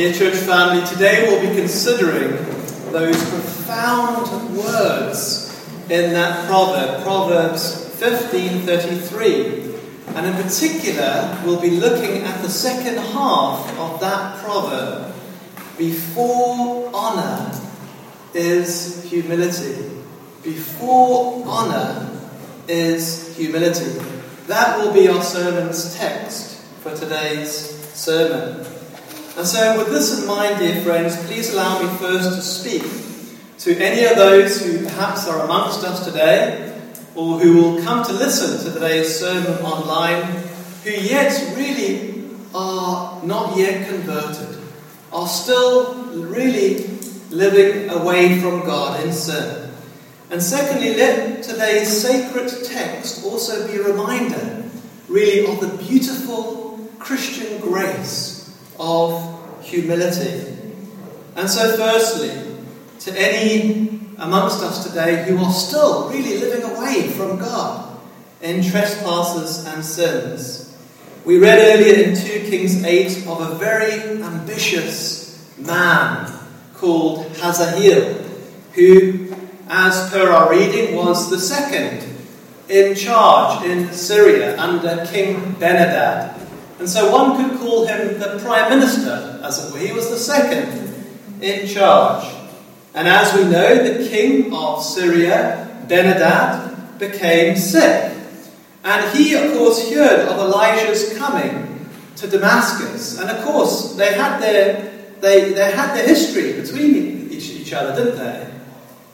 Dear church family, today we'll be considering those profound words in that proverb, Proverbs 15:33. And in particular, we'll be looking at the second half of that proverb. Before honor is humility. Before honor is humility. That will be our sermon's text for today's sermon. And so, with this in mind, dear friends, please allow me first to speak to any of those who perhaps are amongst us today or who will come to listen to today's sermon online who yet really are not yet converted, are still really living away from God in sin. And secondly, let today's sacred text also be a reminder, really, of the beautiful Christian grace of humility. And so, firstly, to any amongst us today who are still really living away from God in trespasses and sins. We read earlier in 2 Kings 8 of a very ambitious man called Hazael, who, as per our reading, was the second in charge in Syria under King Benhadad. And so one could call him the prime minister, as it were. He was the second in charge. And as we know, the king of Syria, Benhadad, became sick. And he, of course, heard of Elijah's coming to Damascus. And of course, they had their, they, they had their history between each, each other, didn't they?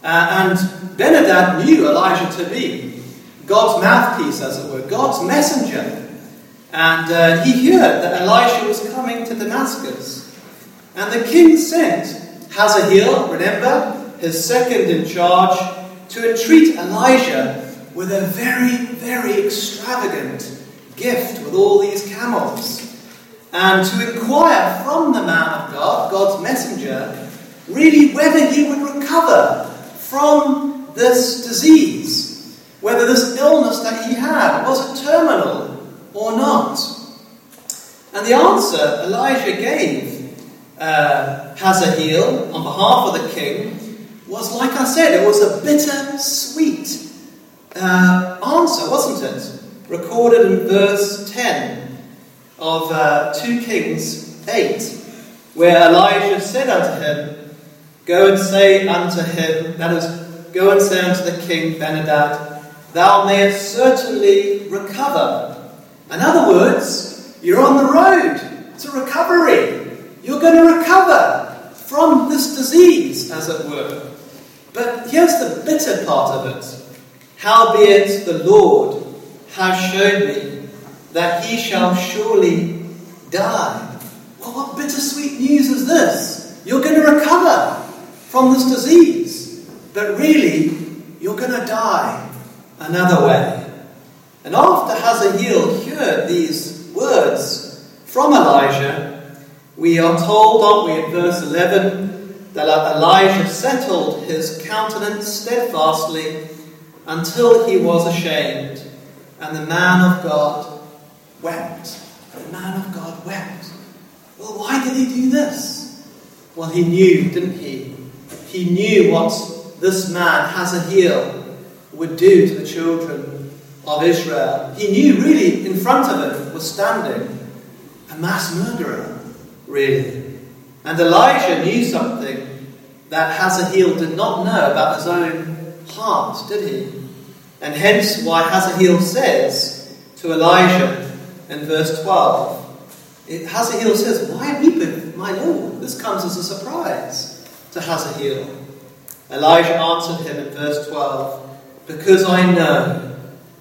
Uh, and Benhadad knew Elijah to be God's mouthpiece, as it were, God's messenger. And uh, he heard that Elijah was coming to Damascus. And the king sent Hazael, remember, his second in charge, to entreat Elijah with a very, very extravagant gift with all these camels. And to inquire from the man of God, God's messenger, really whether he would recover from this disease, whether this illness that he had was it terminal or not. And the answer Elijah gave uh, Hazael on behalf of the king was, like I said, it was a bitter sweet uh, answer, wasn't it? Recorded in verse 10 of uh, 2 Kings 8, where Elijah said unto him, Go and say unto him, that is, go and say unto the king Benhadad, Thou mayest certainly recover. In other words, you're on the road to recovery. You're going to recover from this disease, as it were. But here's the bitter part of it. Howbeit the Lord has shown me that he shall surely die. Well, what bittersweet news is this? You're going to recover from this disease, but really, you're going to die another way. And after Hazael heard these words from Elijah, we are told, aren't we, in verse 11, that Elijah settled his countenance steadfastly until he was ashamed, and the man of God wept. The man of God wept. Well, why did he do this? Well, he knew, didn't he? He knew what this man, Hazael, would do to the children of Israel. He knew, really, in front of him was standing a mass murderer really. And Elijah knew something that Hazael did not know about his own heart, did he? And hence why Hazael says to Elijah in verse 12, it, Hazael says, Why weepeth my Lord? This comes as a surprise to Hazael. Elijah answered him in verse 12, Because I know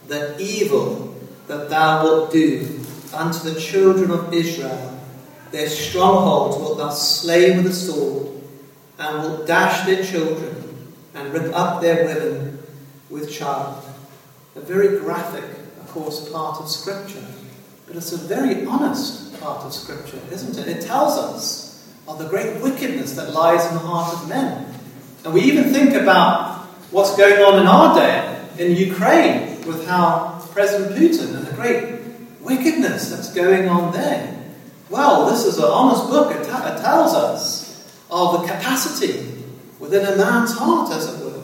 that evil that thou wilt do unto the children of Israel their strongholds wilt thou slay with a sword, and wilt dash their children, and rip up their women with child. A very graphic, of course, part of Scripture, but it's a very honest part of Scripture, isn't it? It tells us of the great wickedness that lies in the heart of men. And we even think about what's going on in our day in Ukraine with how President Putin and the great wickedness that's going on there. Well, this is an honest book. It, it tells us of the capacity within a man's heart, as it were.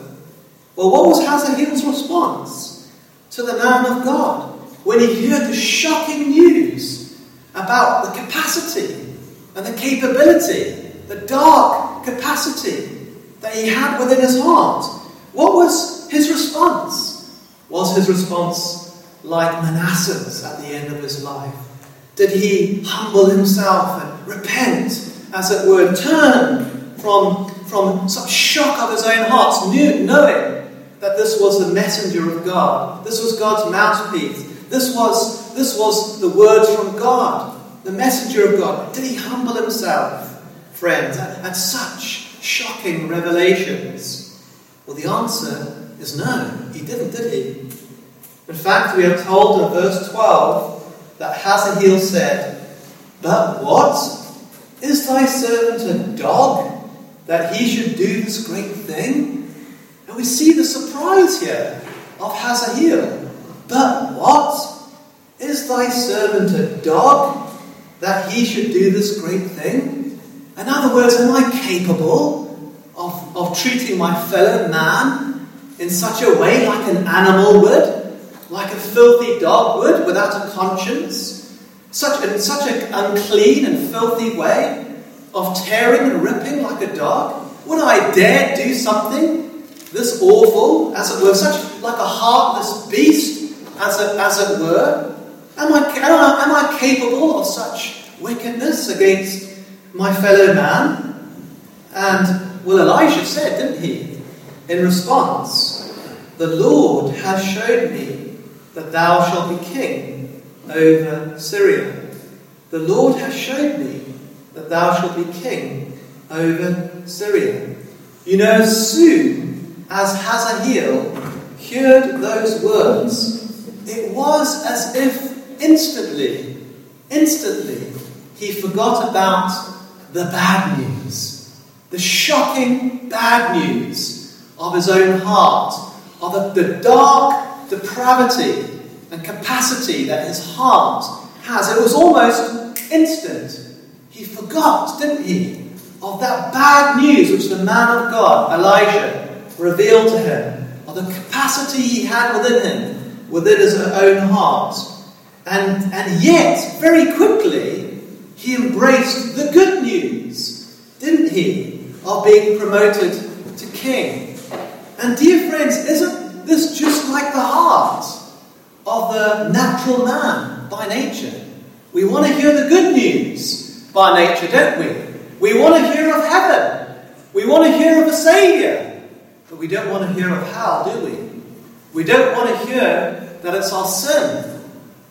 Well, what was Hazael's response to the man of God when he heard the shocking news about the capacity and the capability, the dark capacity that he had within his heart? What was his response? Was his response like Manasseh's at the end of his life? Did he humble himself and repent, as it were, turn from, from such shock of his own heart, knowing that this was the messenger of God, this was God's mouthpiece, this was, this was the words from God, the messenger of God? Did he humble himself, friends, at, at such shocking revelations? Well, the answer is no, he didn't, did he? In fact, we are told in verse 12 that Hazael said, But what? Is thy servant a dog that he should do this great thing? And we see the surprise here of Hazael. But what? Is thy servant a dog that he should do this great thing? In other words, am I capable of, of treating my fellow man in such a way like an animal would, like a filthy dog would, without a conscience? Such, in such an unclean and filthy way of tearing and ripping like a dog? Would I dare do something this awful, as it were, such like a heartless beast, as it, as it were? Am I, am I, am I capable of such wickedness against my fellow man? And well, Elijah said, didn't he? In response, The Lord has showed me that thou shalt be king over Syria. The Lord has showed me that thou shalt be king over Syria. You know, as soon as Hazael heard those words, it was as if instantly, instantly, he forgot about the bad news the shocking bad news of his own heart, of the, the dark depravity and capacity that his heart has. It was almost instant. He forgot, didn't he, of that bad news which the man of God, Elijah, revealed to him, of the capacity he had within him, within his own heart. And, and yet, very quickly, he embraced the good news, didn't he? of being promoted to king. And, dear friends, isn't this just like the heart of the natural man by nature? We want to hear the good news by nature, don't we? We want to hear of heaven. We want to hear of a Saviour. But we don't want to hear of hell, do we? We don't want to hear that it's our sin.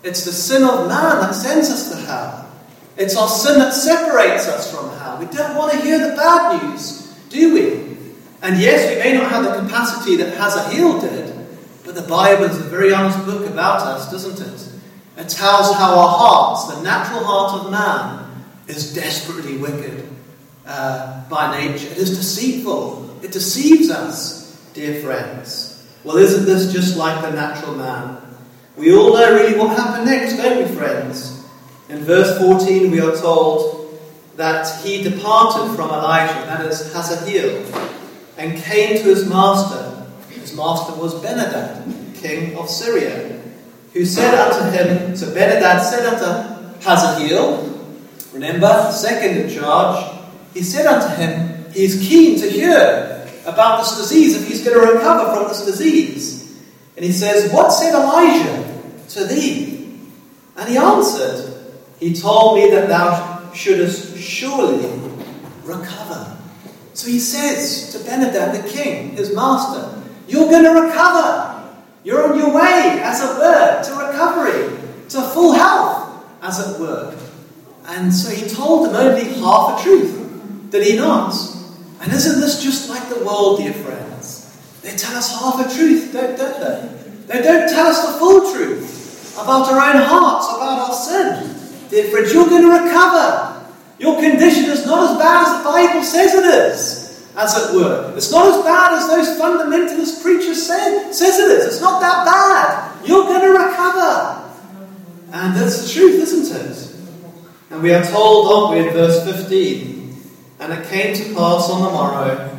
It's the sin of man that sends us to hell. It's our sin that separates us from hell. We don't want to hear the bad news, do we? And yes, we may not have the capacity that Hazael did, but the Bible is a very honest book about us, doesn't it? It tells how our hearts, the natural heart of man, is desperately wicked uh, by nature. It is deceitful. It deceives us, dear friends. Well, isn't this just like the natural man? We all know really what happened next, don't we, friends? In verse 14, we are told that he departed from Elijah, that is Hazael, and came to his master. His master was Benhadad, king of Syria, who said unto him, So Benhadad said unto Hazael, remember, second in charge, he said unto him, He is keen to hear about this disease, if he's going to recover from this disease. And he says, What said Elijah to thee? And he answered, he told me that thou shouldest surely recover. So he says to Benhadad the king, his master, You're going to recover. You're on your way, as it were, to recovery, to full health, as it were. And so he told them only half a truth, did he not? And isn't this just like the world, dear friends? They tell us half a truth, don't, don't they? They don't tell us the full truth about our own hearts, about our sin. Dear friends, you're going to recover. Your condition is not as bad as the Bible says it is, as it were. It's not as bad as those fundamentalist preachers say, says it is. It's not that bad. You're going to recover. And that's the truth, isn't it? And we are told, aren't we, in verse 15, and it came to pass on the morrow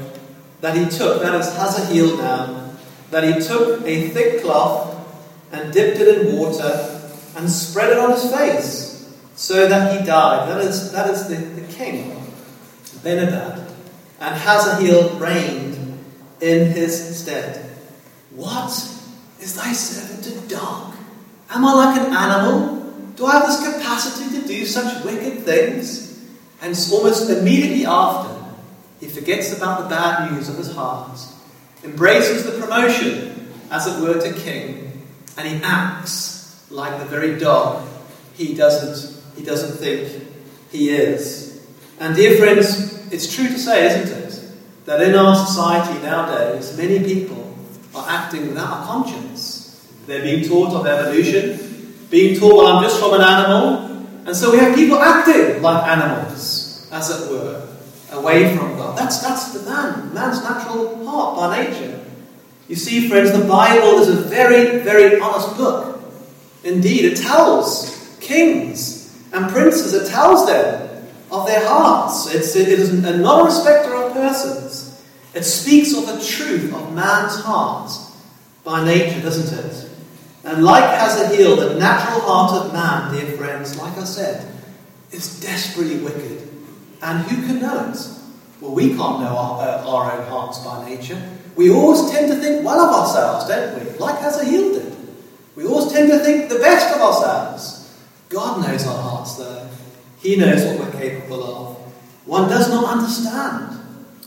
that he took, that is has a Hazael now, that he took a thick cloth and dipped it in water and spread it on his face so that he died. That is, that is the, the king, Benhadad. And Hazael reigned in his stead. What is thy servant a dog? Am I like an animal? Do I have this capacity to do such wicked things? And almost immediately after, he forgets about the bad news of his heart, embraces the promotion, as it were, to king, and he acts like the very dog he doesn't, he doesn't think he is. And dear friends, it's true to say, isn't it, that in our society nowadays, many people are acting without a conscience. They're being taught of evolution, being told, well, I'm just from an animal. And so we have people acting like animals, as it were, away from God. That's, that's the man, man's natural heart by nature. You see, friends, the Bible is a very, very honest book. Indeed, it tells kings and princes, it tells them of their hearts. It's, it is a non respecter of persons. It speaks of the truth of man's heart by nature, doesn't it? And like Hazael, the natural heart of man, dear friends, like I said, is desperately wicked. And who can know it? Well, we can't know our, uh, our own hearts by nature. We always tend to think well of ourselves, don't we? Like Hazael did. We always tend to think the best of ourselves. God knows our hearts, though. He knows what we're capable of. One does not understand.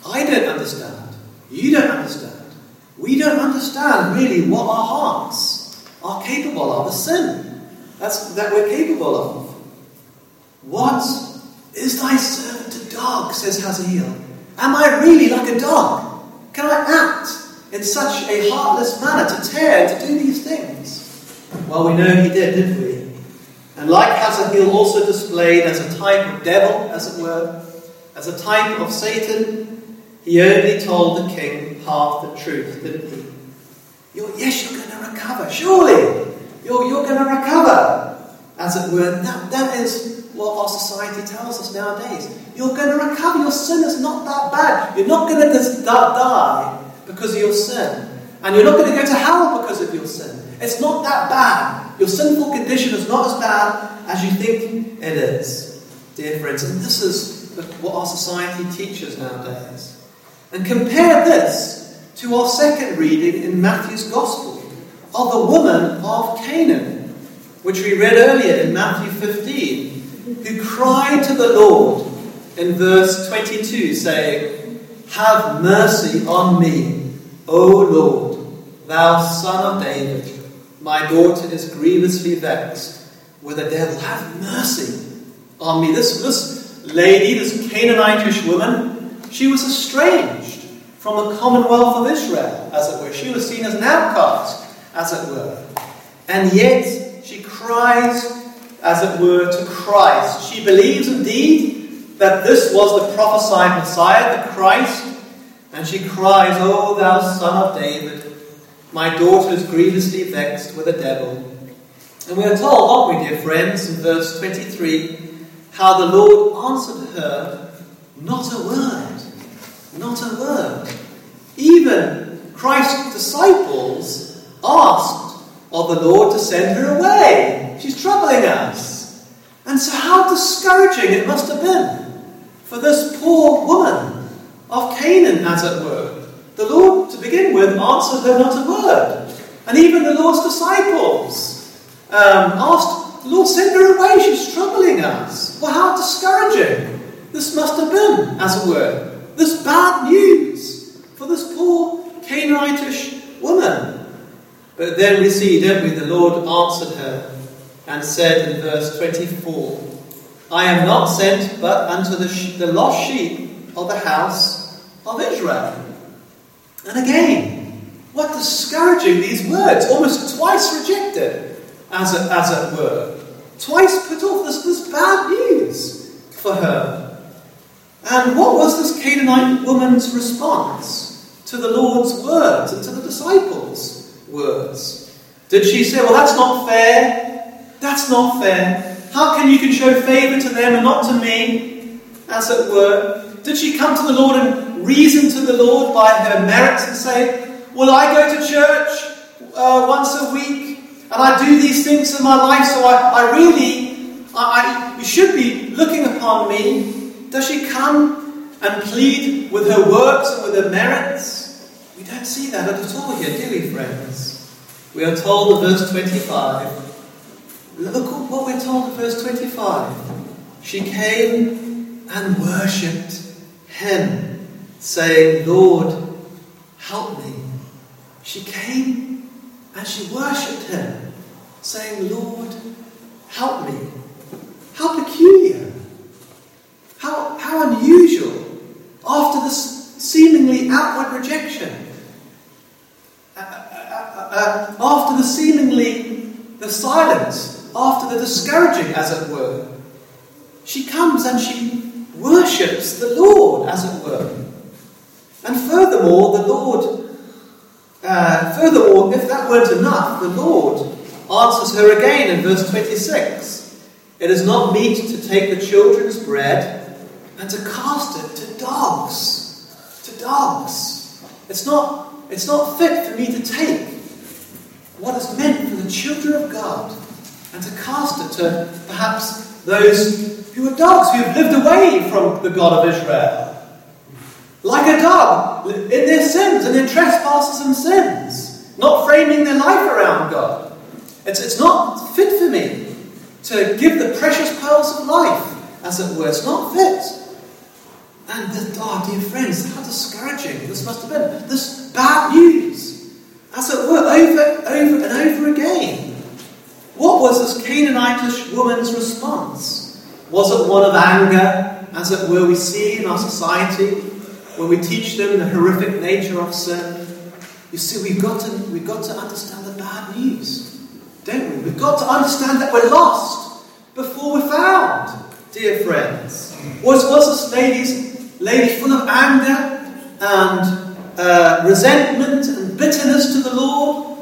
I don't understand. You don't understand. We don't understand really what our hearts are capable of, a sin that's, that we're capable of. What is thy servant a dog, says Hazael. Am I really like a dog? Can I act in such a heartless manner to tear, to do these things? Well, we know he did, didn't we? And like Hazael, also displayed as a type of devil, as it were, as a type of Satan, he only told the king half the truth, didn't he? You're, yes, you're going to recover. Surely, you're, you're going to recover. As it were, that, that is what our society tells us nowadays. You're going to recover. Your sin is not that bad. You're not going to die because of your sin. And you're not going to go to hell because of your sin. It's not that bad. Your sinful condition is not as bad as you think it is, dear friends. And this is what our society teaches nowadays. And compare this to our second reading in Matthew's Gospel of the woman of Canaan, which we read earlier in Matthew 15, who cried to the Lord in verse 22, saying, Have mercy on me, O Lord, thou son of David. My daughter is grievously vexed with a devil. Have mercy on me. This, this lady, this Canaanitish woman, she was estranged from the commonwealth of Israel, as it were. She was seen as an outcast, as it were. And yet she cries, as it were, to Christ. She believes indeed that this was the prophesied Messiah, the Christ, and she cries, O thou son of David, my daughter is grievously vexed with a devil. And we are told, aren't we, dear friends, in verse 23, how the Lord answered her, Not a word. Not a word. Even Christ's disciples asked of the Lord to send her away. She's troubling us. And so, how discouraging it must have been for this poor woman of Canaan, as it were. The Lord, to begin with, answered her not a word. And even the Lord's disciples um, asked, The Lord, send her away, she's troubling us. Well, how discouraging this must have been, as it were this bad news for this poor Canaanitish woman. But then we see, don't we, the Lord answered her and said in verse 24, I am not sent but unto the, the lost sheep of the house of Israel. And again, what discouraging these words, almost twice rejected, as it, as it were. Twice put off this, this bad news for her. And what was this Canaanite woman's response to the Lord's words and to the disciples' words? Did she say, Well, that's not fair? That's not fair. How can you can show favour to them and not to me, as it were? Did she come to the Lord and reason to the Lord by her merits and say, Well, I go to church uh, once a week and I do these things in my life, so I, I really, I, I, you should be looking upon me. Does she come and plead with her works and with her merits? We don't see that at all here, do we, friends? We are told in verse 25. Look what we're told in verse 25. She came and worshipped him, saying, Lord, help me. She came and she worshipped him, saying, Lord, help me. How peculiar. How, how unusual. After this seemingly outward rejection uh, uh, uh, uh after the seemingly the silence, after the discouraging, as it were, she comes and she worships the Lord, as it were. And furthermore, the Lord, uh, furthermore, if that weren't enough, the Lord answers her again in verse 26. It is not meet to take the children's bread and to cast it to dogs. To dogs. It's not, it's not fit for me to take what is meant for the children of God and to cast it to perhaps those who are dogs, who have lived away from the God of Israel. Like a dog, in their sins and their trespasses and sins, not framing their life around God. It's, it's not fit for me to give the precious pearls of life, as it were. It's not fit. And, the, oh, dear friends, how discouraging this must have been. This bad news as it were, over, over and over again. What was this Canaanitish woman's response? Was it one of anger, as it were, we see in our society when we teach them the horrific nature of sin? You see, we've got to, we've got to understand the bad news, don't we? We've got to understand that we're lost before we're found, dear friends. Was, was this lady's, lady full of anger and uh, resentment and bitterness to the Lord?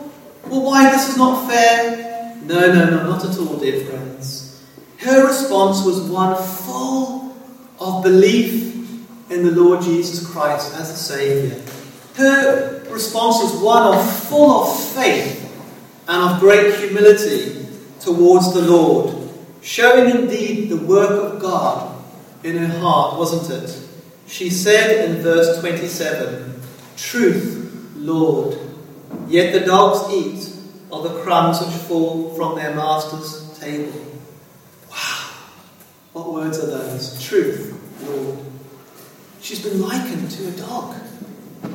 Well, why this is not fair? No, no, no, not at all, dear friends. Her response was one full of belief in the Lord Jesus Christ as a Saviour. Her response was one of full of faith and of great humility towards the Lord, showing indeed the work of God in her heart, wasn't it? She said in verse 27 Truth Lord. Yet the dogs eat of the crumbs which fall from their master's table. What words are those? Truth, Lord. She's been likened to a dog.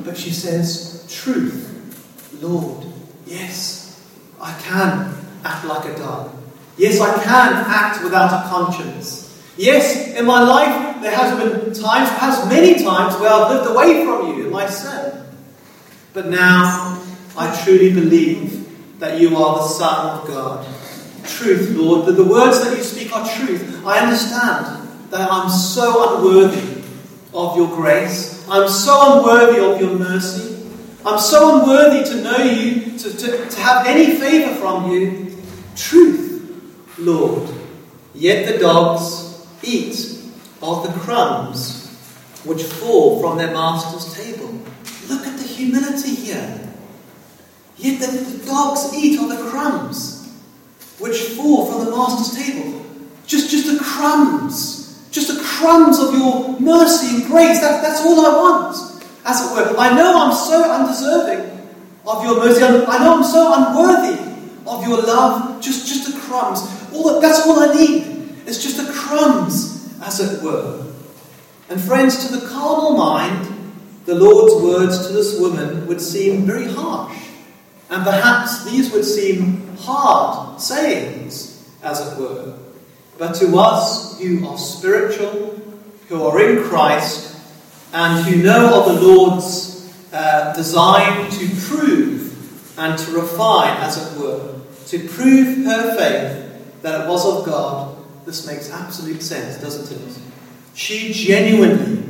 But she says, Truth, Lord. Yes, I can act like a dog. Yes, I can act without a conscience. Yes, in my life there has been times, perhaps many times, where I've lived away from you in my sin. But now I truly believe that you are the Son of God. Truth, Lord, that the words that you speak are truth. I understand that I'm so unworthy of your grace. I'm so unworthy of your mercy. I'm so unworthy to know you, to, to, to have any favour from you. Truth, Lord. Yet the dogs eat of the crumbs which fall from their master's table. Look at the humility here. Yet the, the dogs eat of the crumbs which fall from the master's table. Just, just the crumbs. Just the crumbs of your mercy and grace. That, that's all I want, as it were. I know I'm so undeserving of your mercy. I know I'm so unworthy of your love. Just, just the crumbs. All that, that's all I need. It's just the crumbs, as it were. And friends, to the carnal mind, the Lord's words to this woman would seem very harsh. And perhaps these would seem hard sayings, as it were. But to us who are spiritual, who are in Christ, and who know of the Lord's uh, design to prove and to refine, as it were, to prove her faith that it was of God, this makes absolute sense, doesn't it? She genuinely,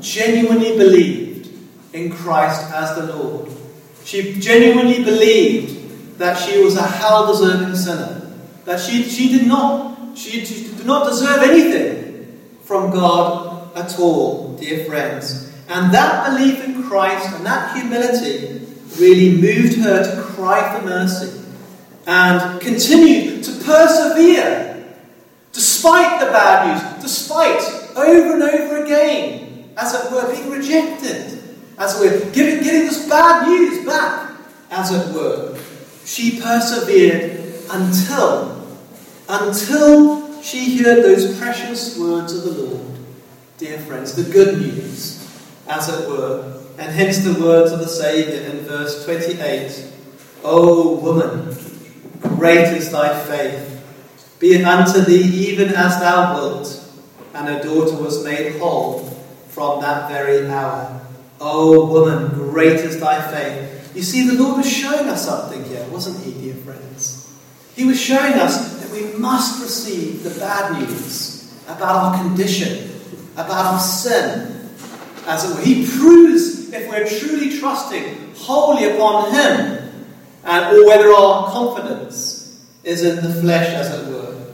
genuinely believed in Christ as the Lord. She genuinely believed that she was a hell deserving sinner. That she, she did not she, she did not deserve anything from God at all, dear friends. And that belief in Christ and that humility really moved her to cry for mercy and continue to persevere despite the bad news, despite over and over again, as it were, being rejected, as were, giving, this bad news back, as it were. She persevered until, until she heard those precious words of the Lord. Dear friends, the good news, as it were, and hence the words of the Saviour in verse 28 O woman, great is thy faith. Be it unto thee even as thou wilt. And her daughter was made whole from that very hour. O woman, great is thy faith. You see, the Lord was showing us something here, wasn't he, dear friends? He was showing us that we must receive the bad news about our condition, about our sin, as it were. He proves if we're truly trusting wholly upon Him, and, or whether our confidence is in the flesh, as it were.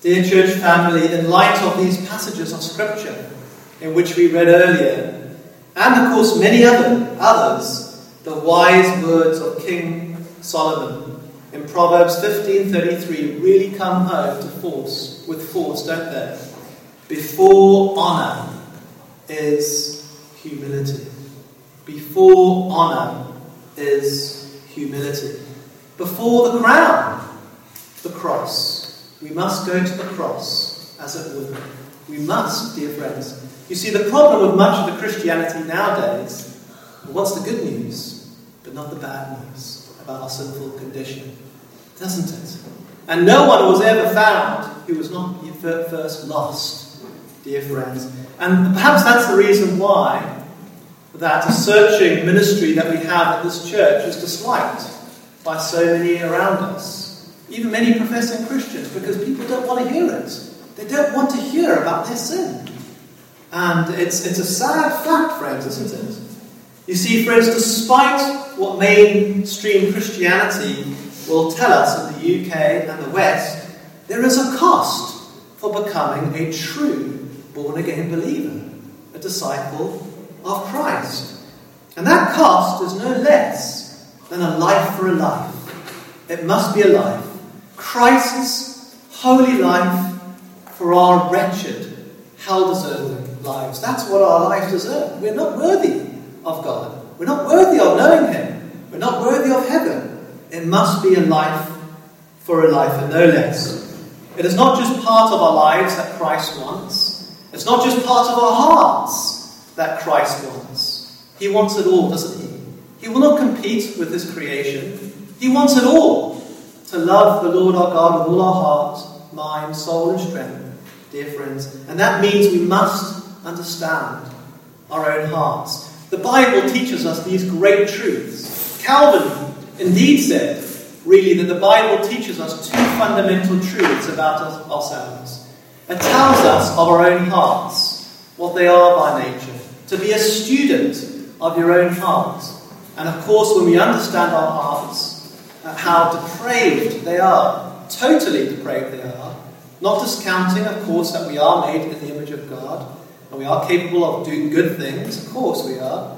Dear church family, in light of these passages of Scripture in which we read earlier, and of course many other, others, the wise words of King Solomon in Proverbs 15:33 really come home to force with force, don't they? Before honor is humility. Before honor is humility. Before the crown, the cross. We must go to the cross, as it were. We must, dear friends. You see, the problem with much of the Christianity nowadays, what's the good news, but not the bad news about our sinful condition, doesn't it? And no one was ever found who was not first lost, dear friends. And perhaps that's the reason why that searching ministry that we have at this church is disliked by so many around us, even many professing Christians, because people don't want to hear it. They don't want to hear about their sin. And it's, it's a sad fact, friends, isn't it? You see, friends, despite what mainstream Christianity will tell us in the UK and the West, there is a cost for becoming a true born again believer, a disciple of Christ. And that cost is no less than a life for a life. It must be a life. Christ's holy life for our wretched, hell deserving lives. That's what our lives deserve. We're not worthy of God. We're not worthy of knowing Him. We're not worthy of heaven. It must be a life for a life and no less. It is not just part of our lives that Christ wants. It's not just part of our hearts that Christ wants. He wants it all, doesn't he? He will not compete with his creation. He wants it all. To love the Lord our God with all our heart, mind, soul, and strength, dear friends. And that means we must understand our own hearts. The Bible teaches us these great truths. Calvin indeed said, really, that the Bible teaches us two fundamental truths about us, ourselves. It tells us of our own hearts, what they are by nature, to be a student of your own heart. And of course, when we understand our hearts, uh, how depraved they are, totally depraved they are, not discounting, of course, that we are made in the image of God we are capable of doing good things, of course we are.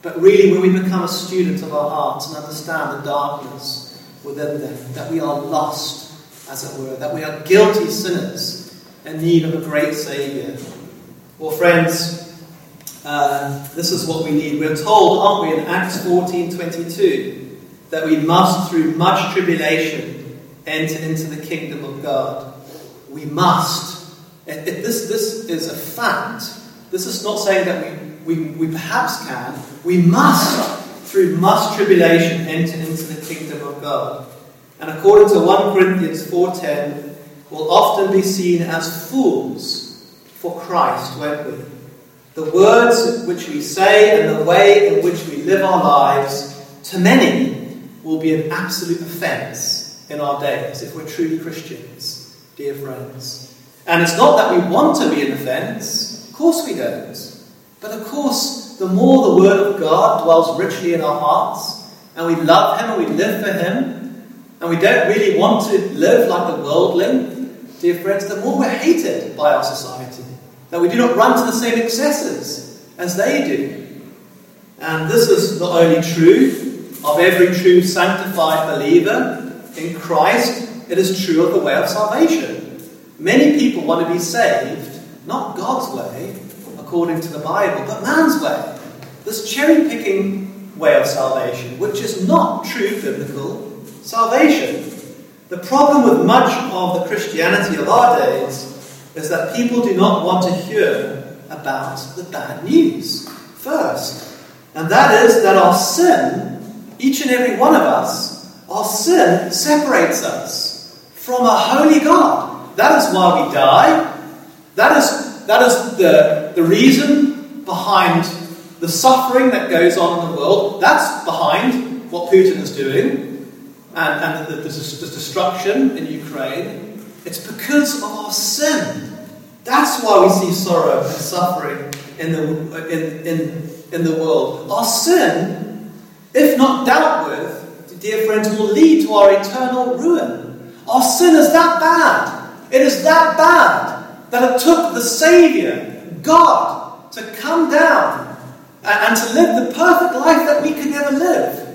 But really, when we become a student of our hearts and understand the darkness within them, that we are lost, as it were, that we are guilty sinners in need of a great Saviour. Well, friends, uh, this is what we need. We're told, aren't we, in Acts 14 22, that we must, through much tribulation, enter into the kingdom of God. We must. If this, this is a fact. This is not saying that we, we, we perhaps can. We must, through much tribulation, enter into the kingdom of God. And according to 1 Corinthians 4.10, we'll often be seen as fools for Christ, won't we? The words which we say and the way in which we live our lives, to many, will be an absolute offence in our days if we're truly Christians, dear friends. And it's not that we want to be an offence, of course we don't. But of course, the more the Word of God dwells richly in our hearts, and we love Him and we live for Him, and we don't really want to live like a worldling, dear friends, the more we're hated by our society. That we do not run to the same excesses as they do. And this is not only true of every true sanctified believer in Christ, it is true of the way of salvation. Many people want to be saved, not God's way, according to the Bible, but man's way. This cherry picking way of salvation, which is not true biblical salvation. The problem with much of the Christianity of our days is that people do not want to hear about the bad news first. And that is that our sin, each and every one of us, our sin separates us from a holy God. That is why we die. That is, that is the, the reason behind the suffering that goes on in the world. That's behind what Putin is doing and, and the, the, the destruction in Ukraine, it's because of our sin. That's why we see sorrow and suffering in the, in, in, in the world. Our sin, if not dealt with, dear friends, will lead to our eternal ruin. Our sin is that bad. It is that bad that it took the Saviour, God, to come down and, to live the perfect life that we could never live.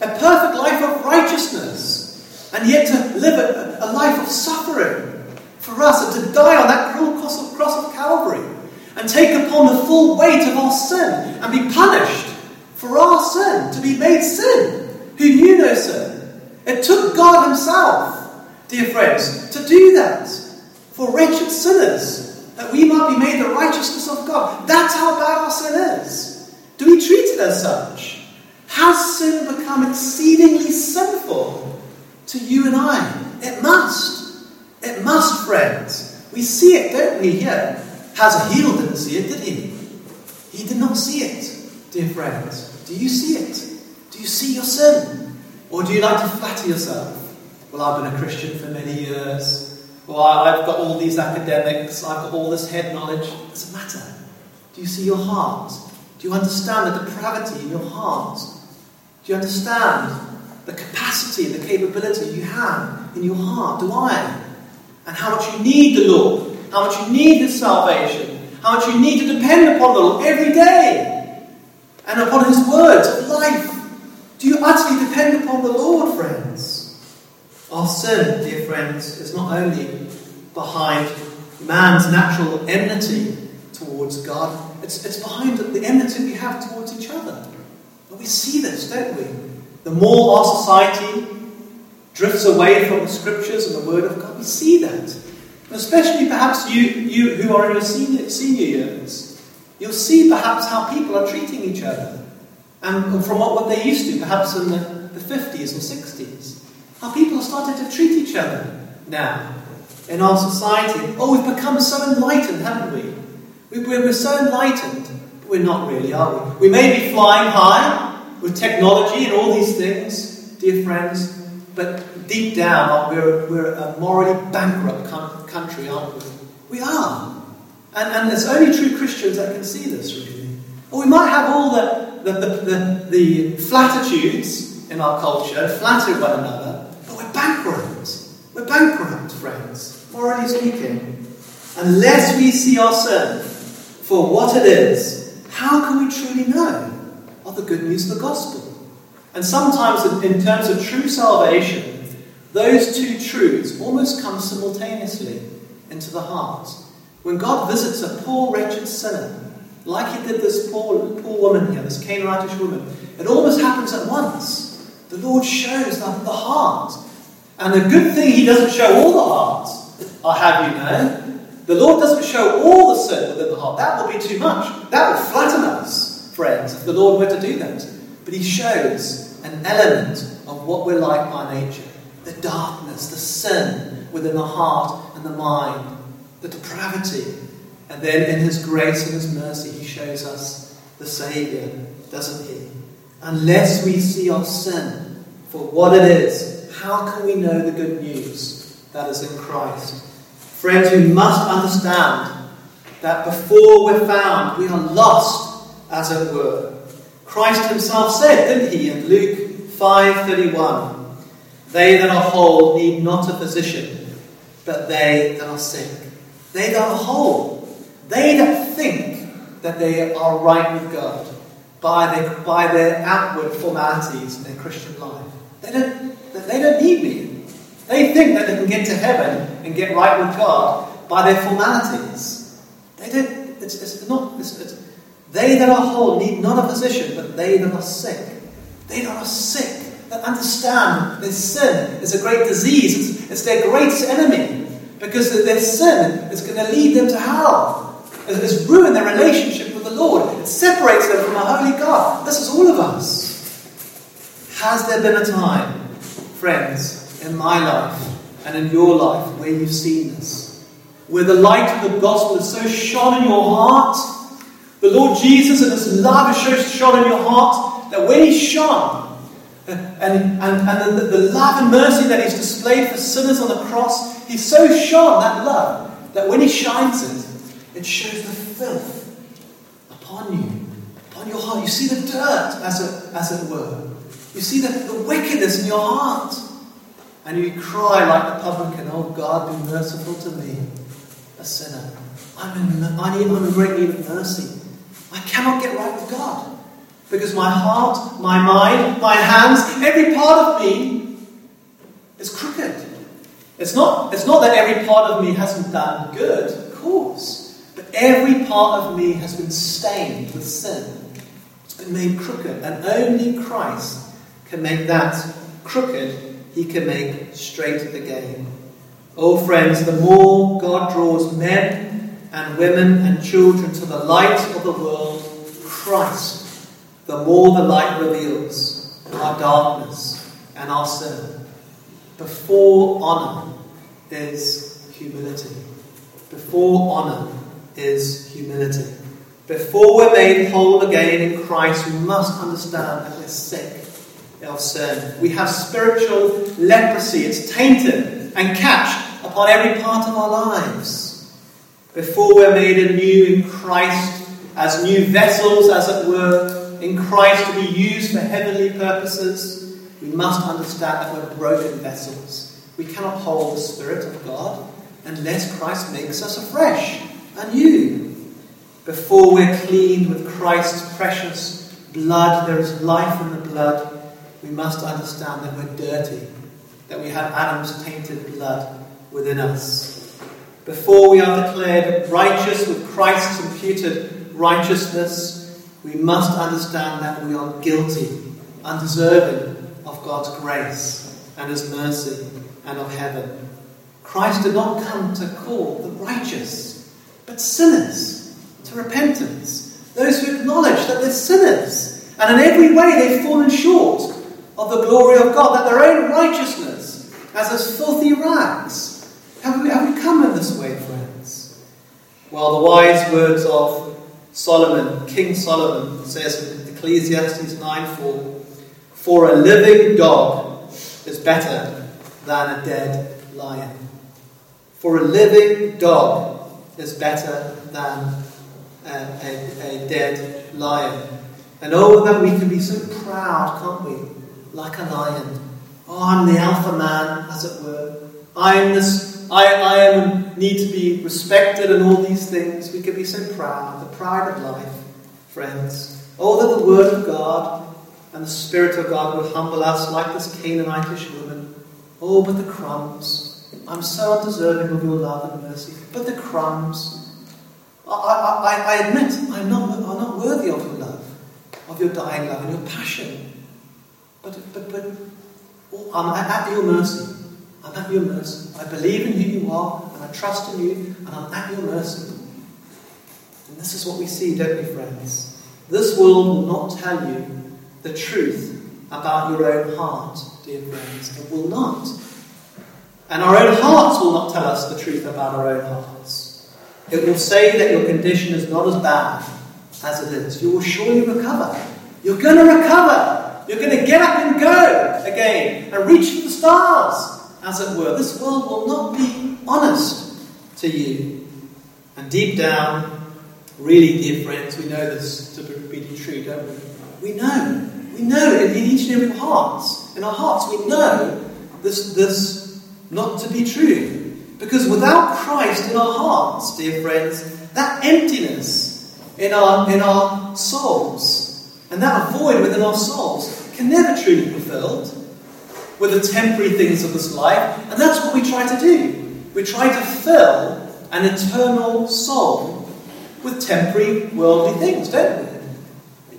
A perfect life of righteousness, and yet to live a, life of suffering for us, and to die on that cruel cross of Calvary, and take upon the full weight of our sin, and be punished for our sin, to be made sin, who knew no sin. It took God Himself, dear friends, to do that for wretched sinners, that we might be made the righteousness of God. That's how bad our sin is. Do we treat it as such? Has sin become exceedingly sinful to you and I? It must. It must, friends. We see it, don't we, here? Hazael didn't see it, did he? He did not see it, dear friends. Do you see it? Do you see your sin? Or do you like to flatter yourself? Well, I've been a Christian for many years. Well, I've got all these academics. I've got all this head knowledge. It doesn't matter. Do you see your heart? Do you understand the depravity in your heart? Do you understand the capacity, and the capability you have in your heart? Do I? And how much you need the Lord, how much you need His salvation, how much you need to depend upon the Lord every day and upon His words of life. Do you utterly depend upon the Lord, friends? Our sin, dear friends, is not only behind man's natural enmity towards God, it's, it's behind the enmity we have towards each other. But we see this, don't we? The more our society drifts away from the scriptures and the word of God, we see that. Especially perhaps you, you who are in your senior, senior years, you'll see perhaps how people are treating each other. And from what, what they used to, perhaps in the, the 50s or 60s. How people starting to treat each other now in our society. Oh, we've become so enlightened, haven't we? We're so enlightened but we're not really, are we? We may be flying high with technology and all these things, dear friends, but deep down, we're, we're a morally bankrupt country, aren't we? We are. And, and it's only true Christians that can see this, really. Or we might have all the, the, the, the, the flatitudes in our culture, flatter one another, bankrupt. We're bankrupt, friends, morally speaking. Unless we see ourselves for what it is how can we truly know of the good news of the gospel? And sometimes, in terms of true salvation, those two truths almost come simultaneously into the heart. When God visits a poor, wretched sinner, like he did this poor, poor woman here, this Canaanitish woman, it almost happens at once. The Lord shows the, the heart. And the good thing, He doesn't show all the heart, I'll have you know. The Lord doesn't show all the sin within the heart. That would be too much. That would flatten us, friends, if the Lord were to do that. But He shows an element of what we're like by nature the darkness, the sin within the heart and the mind, the depravity. And then in His grace and His mercy, He shows us the Saviour, doesn't He? Unless we see our sin for what it is, how can we know the good news that is in Christ? Friends, we must understand that before we're found, we are lost, as it were. Christ himself said, didn't he, in Luke 5:31, They that are whole need not a physician, but they that are sick. They that are whole. They that think that they are right with God by their, by their outward formalities in their Christian life. They don't, they don't need me. They think that they can get to heaven and get right with God by their formalities. They don't, it's, it's not, it's, it's, they that are whole need not a physician, but they that are sick. They that are sick, that understand that sin is a great disease, it's, it's their greatest enemy, because their sin is going to lead them to hell. It's ruined their relationship with the Lord. It separates them from a holy God. This is all of us. Has there been a time, friends, in my life and in your life where you've seen this? Where the light of the gospel is so shone in your heart, the Lord Jesus and His love is shone in your heart, that when He shone, and, and, and the, the love and mercy that He's displayed for sinners on the cross, He's so shone that love that when He shines it, it shows the filth upon you, upon your heart. You see the dirt, as it, as it were. You see the, the wickedness in your heart. And you cry like the publican, Oh God, be merciful to me, a sinner. I'm in, I need, I'm in great need of mercy. I cannot get right with God. Because my heart, my mind, my hands, every part of me is crooked. It's not, it's not that every part of me hasn't done good, of course. But every part of me has been stained with sin. It's been made crooked. And only Christ can make that crooked, he can make straight again. Oh, friends, the more God draws men and women and children to the light of the world, Christ, the more the light reveals our darkness and our sin. Before honour is humility. Before honour is humility. Before we're made whole again in Christ, we must understand that we're sick sin. We have spiritual leprosy. It's tainted and catched upon every part of our lives. Before we're made anew in Christ, as new vessels, as it were, in Christ to be used for heavenly purposes, we must understand that we're broken vessels. We cannot hold the Spirit of God unless Christ makes us afresh, anew. Before we're cleaned with Christ's precious blood, there is life in the blood we must understand that we're dirty, that we have Adam's tainted blood within us. Before we are declared righteous with Christ's imputed righteousness, we must understand that we are guilty, undeserving of God's grace and His mercy and of heaven. Christ did not come to call the righteous, but sinners to repentance. Those who acknowledge that they're sinners and in every way they've fallen short of the glory of God, that their own righteousness as as filthy rags. Have we, have we come in this way, friends? Well, the wise words of Solomon, King Solomon, says in Ecclesiastes 9 4 For a living dog is better than a dead lion. For a living dog is better than a, a, a dead lion. And oh, that we can be so proud, can't we? Like a lion. Oh, I'm the alpha man, as it were. I'm this, I, I am, need to be respected and all these things. We can be so proud, the pride of life, friends. Oh, that the Word of God and the Spirit of God would humble us like this Canaanitish woman. Oh, but the crumbs. I'm so undeserving of your love and mercy. But the crumbs. I, I, I admit I'm not, I'm not worthy of your love, of your dying love and your passion. But, but, but oh, I'm at your mercy. I'm at your mercy. I believe in who you are, and I trust in you, and I'm at your mercy. And this is what we see, don't we, friends? This world will not tell you the truth about your own heart, dear friends. It will not. And our own hearts will not tell us the truth about our own hearts. It will say that your condition is not as bad as it is. You will surely recover. You're going to recover. You're going to get up and go again and reach for the stars, as it were. This world will not be honest to you. And deep down, really, dear friends, we know this to be true, don't we? We know. We know in each and every heart. In our hearts, we know this, this not to be true. Because without Christ in our hearts, dear friends, that emptiness in our, in our souls and that void within our souls can never truly be filled with the temporary things of this life. And that's what we try to do. We try to fill an eternal soul with temporary worldly things, don't we?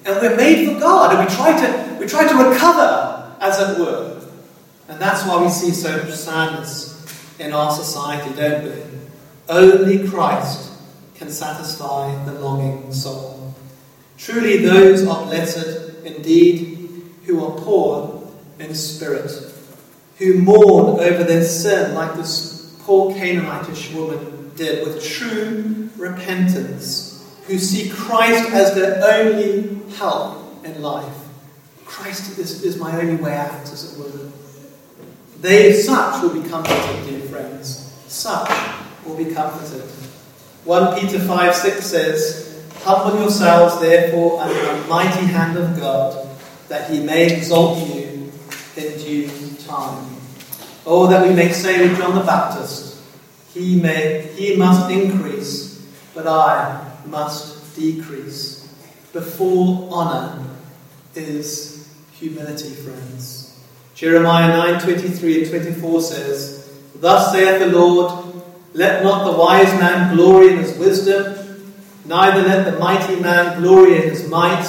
And we're made for God, and we try to we try to recover, as it were. And that's why we see so much sadness in our society, don't we? Only Christ can satisfy the longing soul. Truly, those are blessed indeed who are poor in spirit, who mourn over their sin like this poor Canaanitish woman did with true repentance, who see Christ as their only help in life. Christ is, is my only way out, as it were. They, such, will be comforted, dear friends. Such will be comforted. 1 Peter 5 6 says, Humble yourselves, therefore, under the mighty hand of God, that he may exalt you in due time. Oh, that we may say with John the Baptist, He may he must increase, but I must decrease. Before honor is humility, friends. Jeremiah 9:23 and 24 says, Thus saith the Lord, let not the wise man glory in his wisdom, neither let the mighty man glory in his might,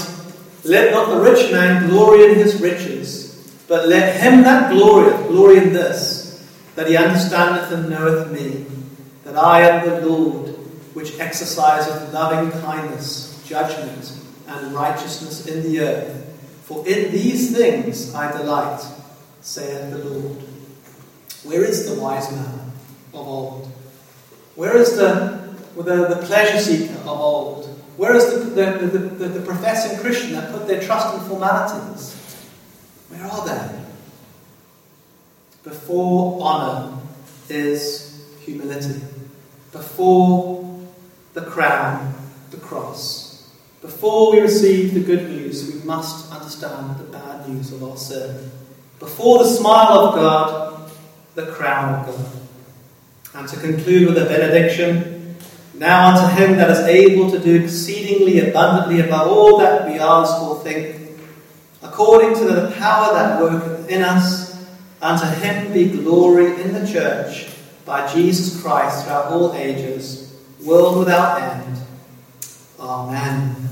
let not the rich man glory in his riches, but let him that glorieth glory in this, that he understandeth and knoweth me, that I am the Lord, which exerciseth loving kindness, judgment, and righteousness in the earth. For in these things I delight saith the Lord. Where is the wise man of old? Where is the, the, the pleasure seeker of old? Where is the, the, the, the, the professing Christian that put their trust in formalities? Where are they? Before honour is humility. Before the crown, the cross. Before we receive the good news, we must understand the bad news of our sin. Before the smile of God, the crown of God. And to conclude with a benediction, now unto him that is able to do exceedingly abundantly above all that we ask or think, according to the power that worketh in us, unto him be glory in the church by Jesus Christ throughout all ages, world without end. Amen.